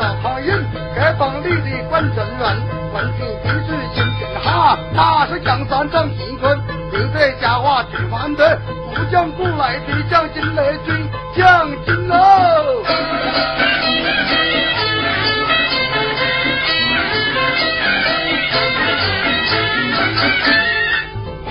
有个大胖人，该帮里的管政员，闻听地主进进哈，马是江山长贫困，并在家华去万德，不讲古来的讲进来军。将军喽！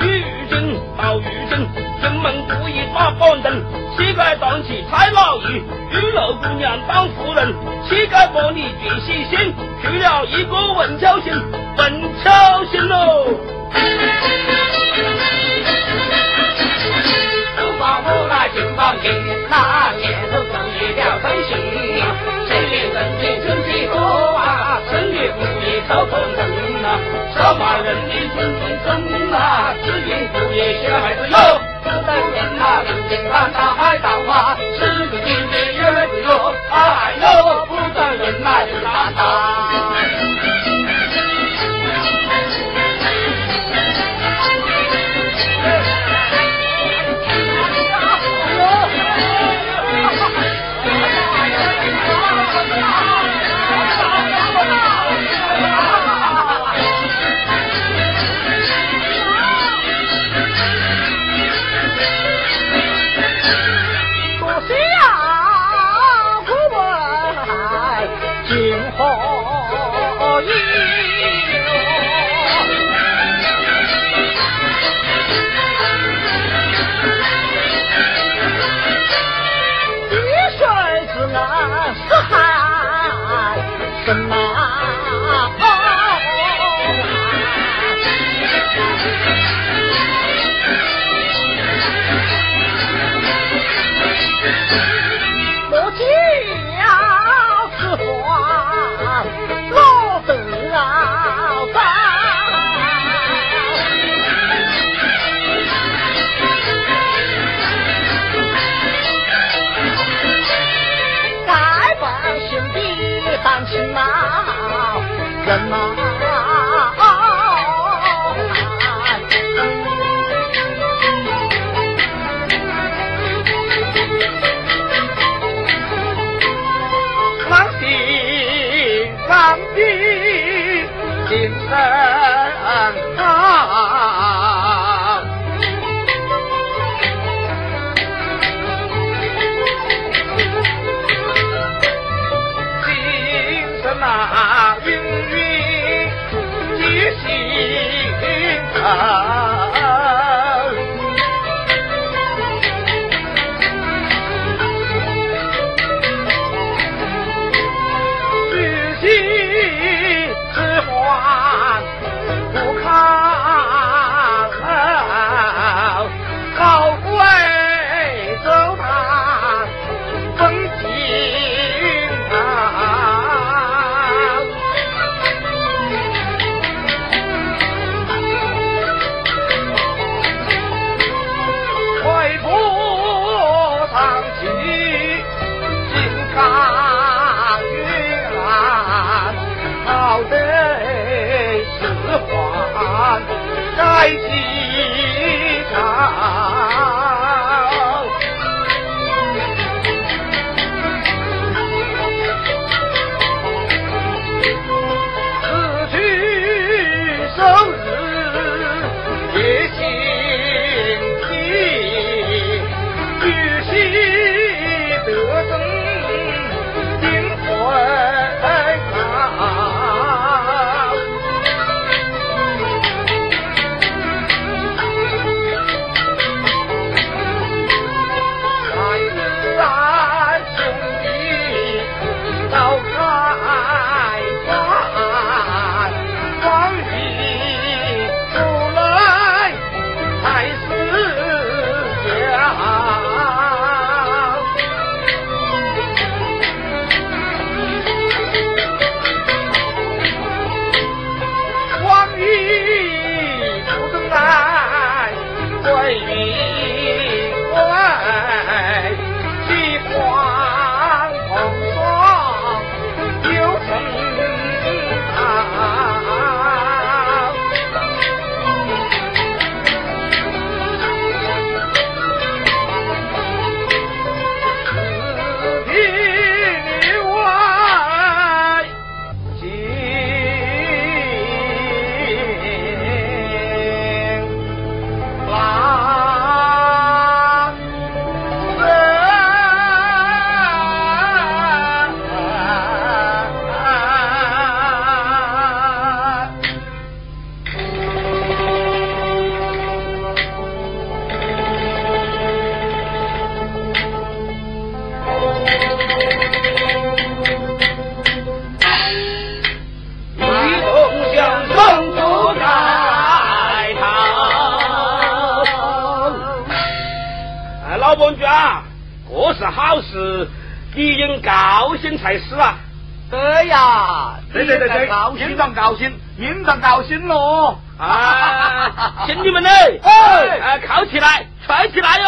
遇人好遇人，人们故意打板凳，乞丐当起蔡老爷，玉楼姑娘当夫人，乞丐把你最喜心，去了一个文巧心，文巧星喽。手把我那金榜题，那街头上一了声息，谁领人间真几个啊？生于不义超可能啊，少骂人的纯纯真啊，只因不义小孩子有，不等人呐，人间大大海大花，滴水之恩是海深啊！该记高兴才是啊！对呀，对对对对，应当高兴，应当高兴喽！啊，兄弟们嘞？哎，靠起来，踹起来哟！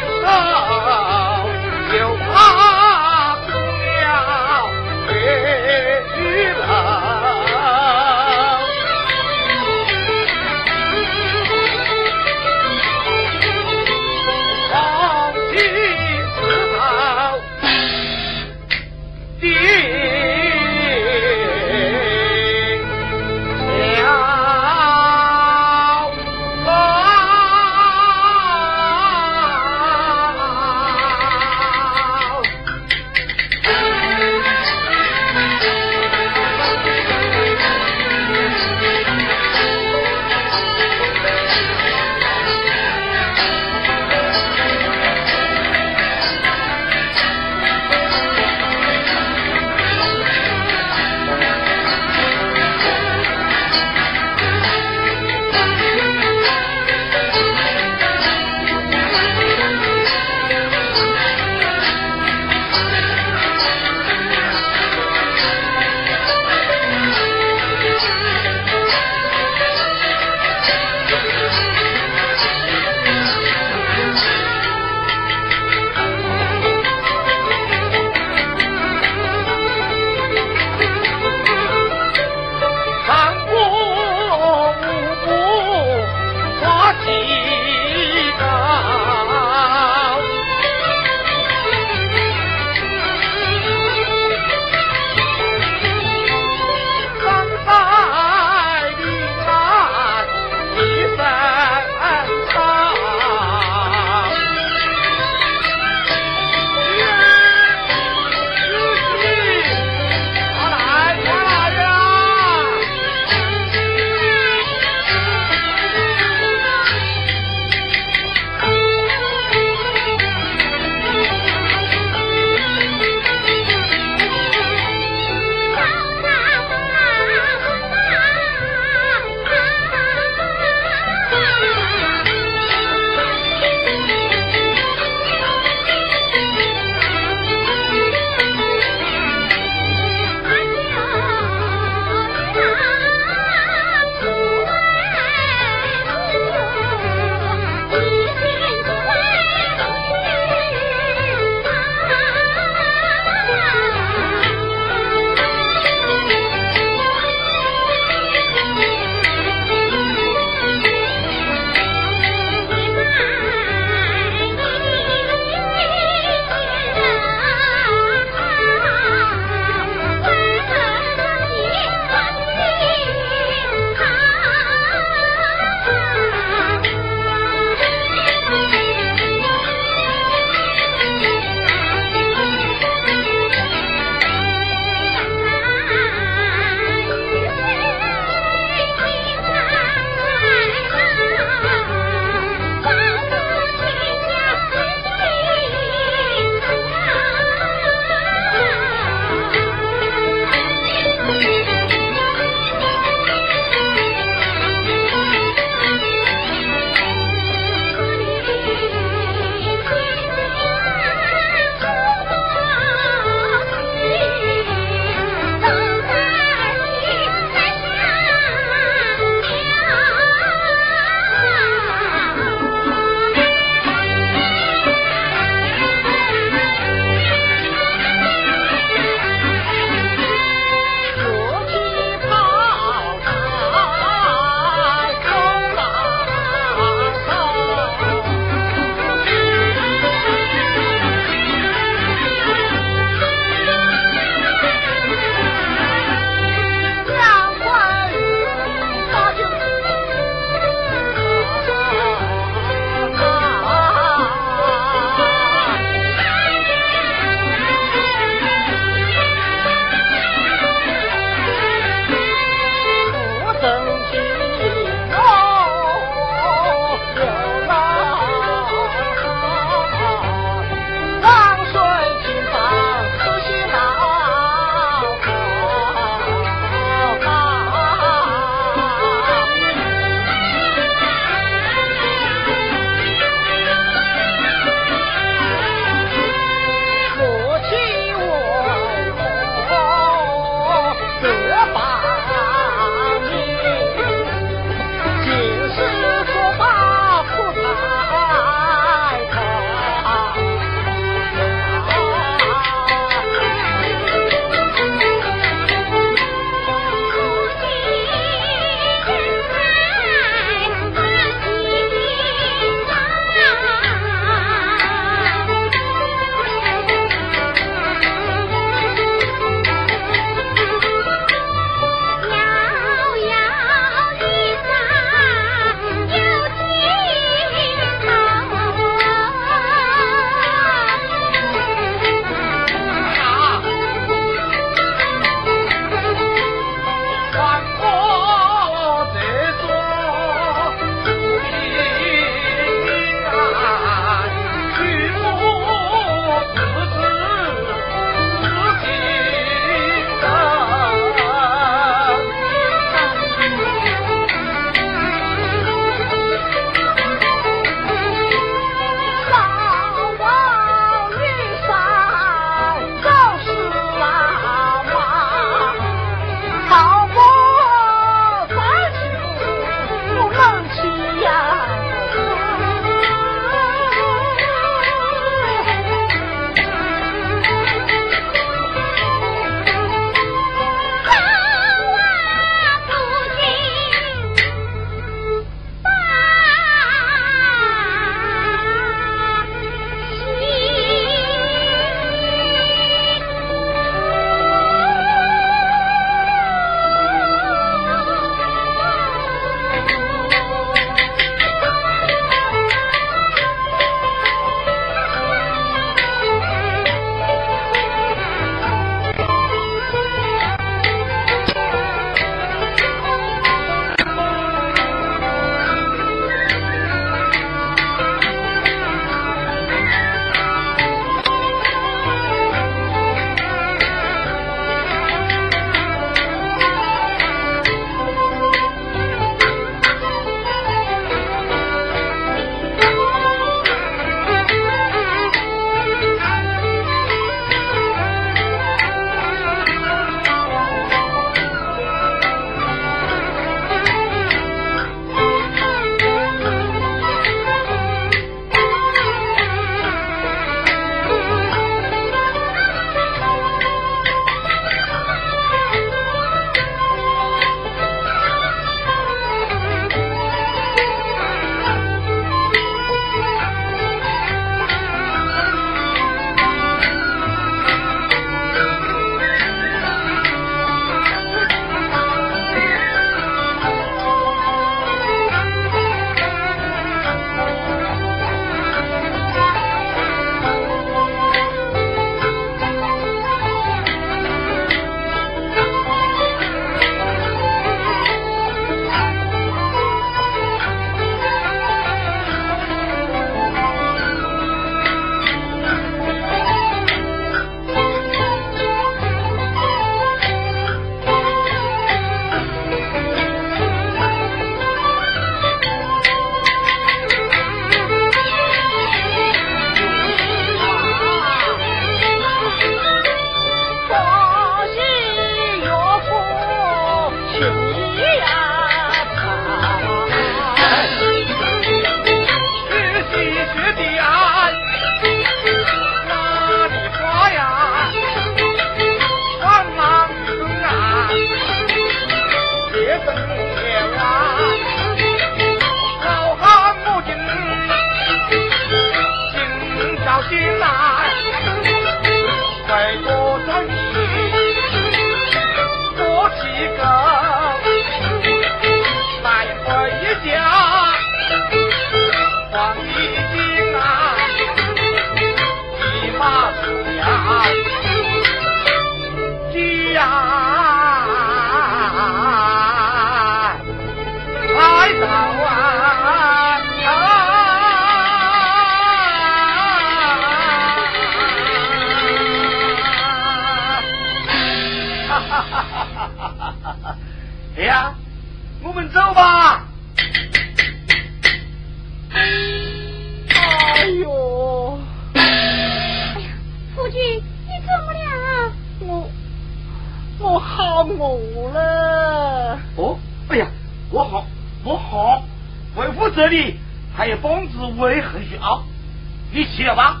你起了吧。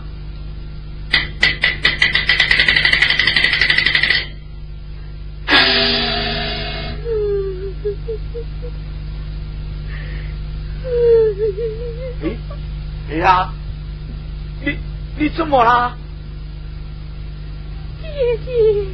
你呀，你你怎么啦？姐。姐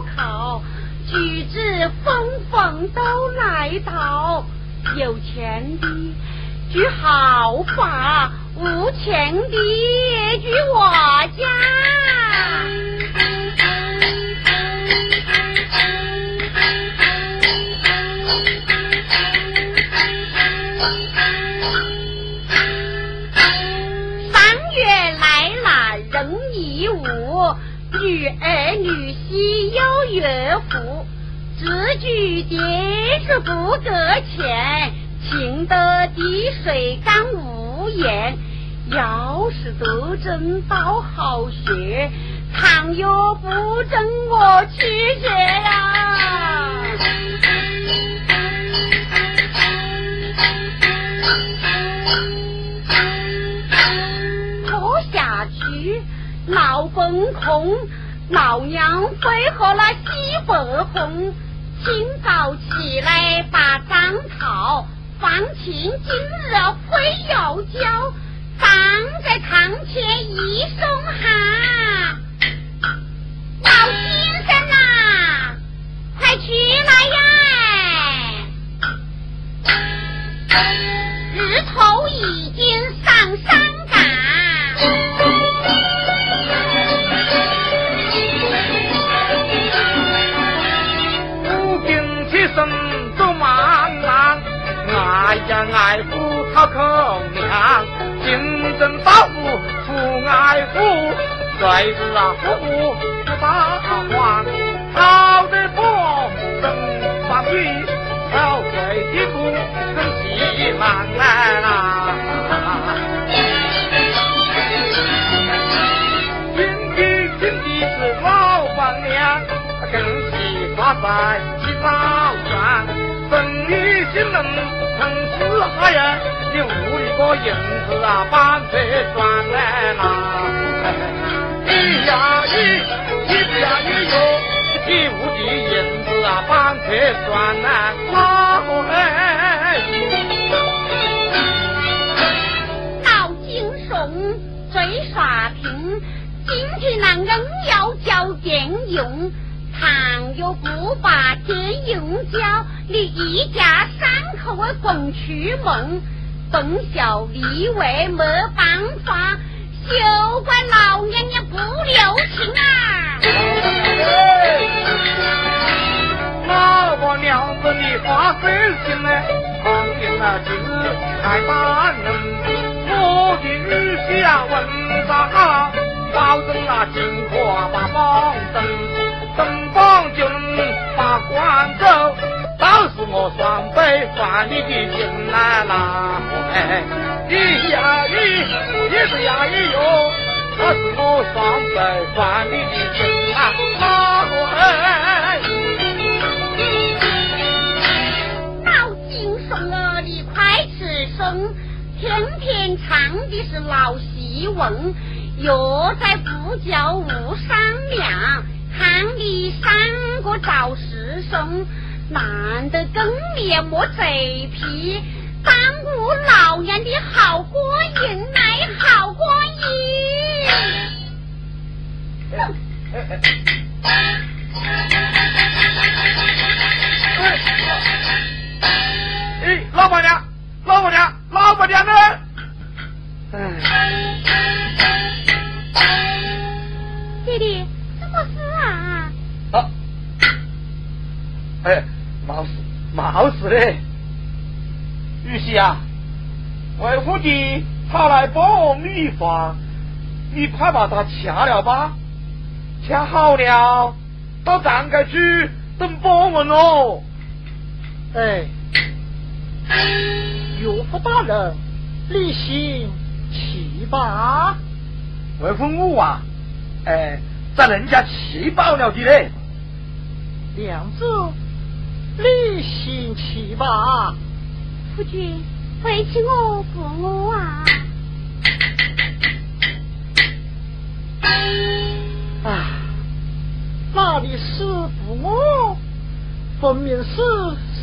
口，举止风风都来到。有钱的举好法，无钱的也举我家。三月来了，人已无。女儿女婿有岳父，自居爹是不得钱，情得滴水干无言。要是得真到好学，倘有不争我去学呀。去。闹崩空，老娘飞和了西北红。清早起来把账讨，放晴今日非要交，放在堂前一声喊：老先生呐，快起来呀！日头已经上山岗。爱父讨口粮，竞争大夫父爱父，谁知啊父母不大还，讨得多生意兴隆。城市哈呀，你屋里个银子啊，板车转来啦！一呀一，一呀一哟，你屋的银子啊，板车转来啦！哎，老金松最耍贫，今天那恩要交电用。倘有不把天用交，你一家三口的共去梦。本小李为没办法，休怪老娘娘不留情啊！老婆娘子你发神经呢？旁边那就是太大人，我的女婿啊问啥？保证那金花把房登。登榜就能把官走，到时我双倍还你的情来啦！哎，一呀一，一是呀一哟，到时我双倍还你的情啊！哎，老金松啊，你快吃声，天天唱的是老戏文，又在不叫无商量。看你三个找师兄，难得跟你莫嘴皮，耽误老娘的好过瘾，来好过瘾。哎，老板娘，老板娘，老板娘呢？哎。弟弟，哎，没事，没事嘞。玉溪啊，为夫的他来帮我米饭，你快把他掐了吧，掐好了，到站街去等帮我哦。哎，岳父大人，你先去吧。为父我啊。哎，在人家气饱了的嘞，娘子，你先去吧。夫君，回去我不我啊。啊，那里是不我，分明是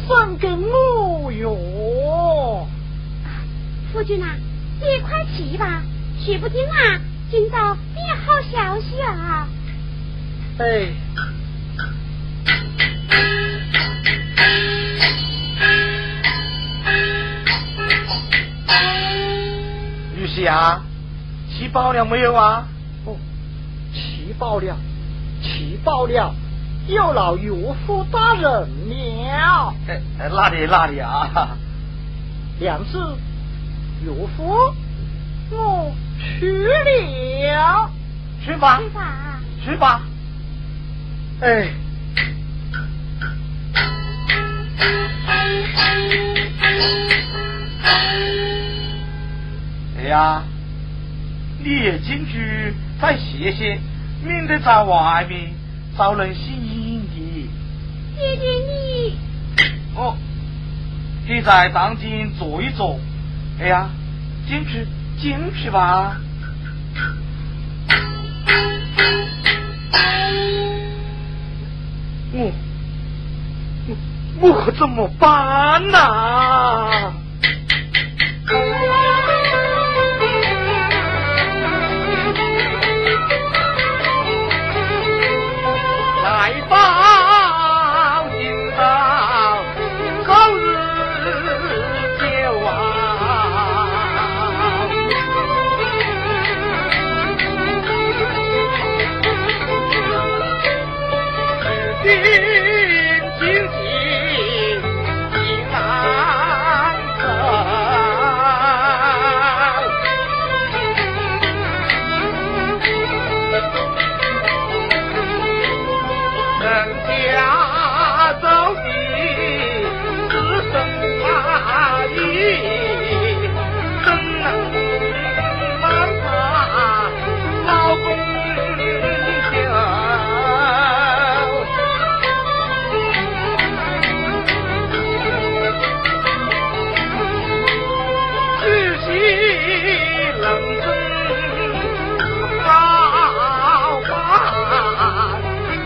送给我哟。夫君啊，你快去吧，去不听啊。今早有好消息啊！哎，玉溪啊，吃饱了没有啊？哦，吃饱了，吃饱了，有劳岳父大人了。哎，哪里哪里啊？娘子，岳父，我。去了，去吧，去吧，去吧。哎，哎呀，你也进去再歇歇，免得在外面遭人吸引的。你，哦，你在当间坐一坐。哎呀，进去。进去吧，我我我可怎么办呐？一冷风，好把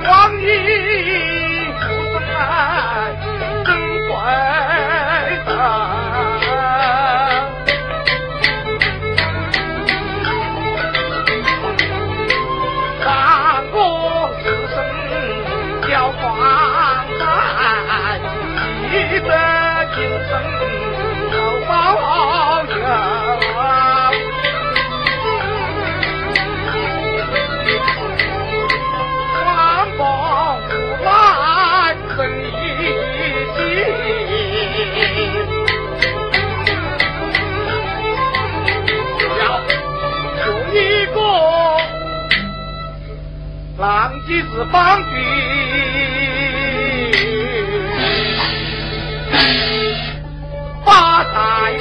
往日。即是方军发财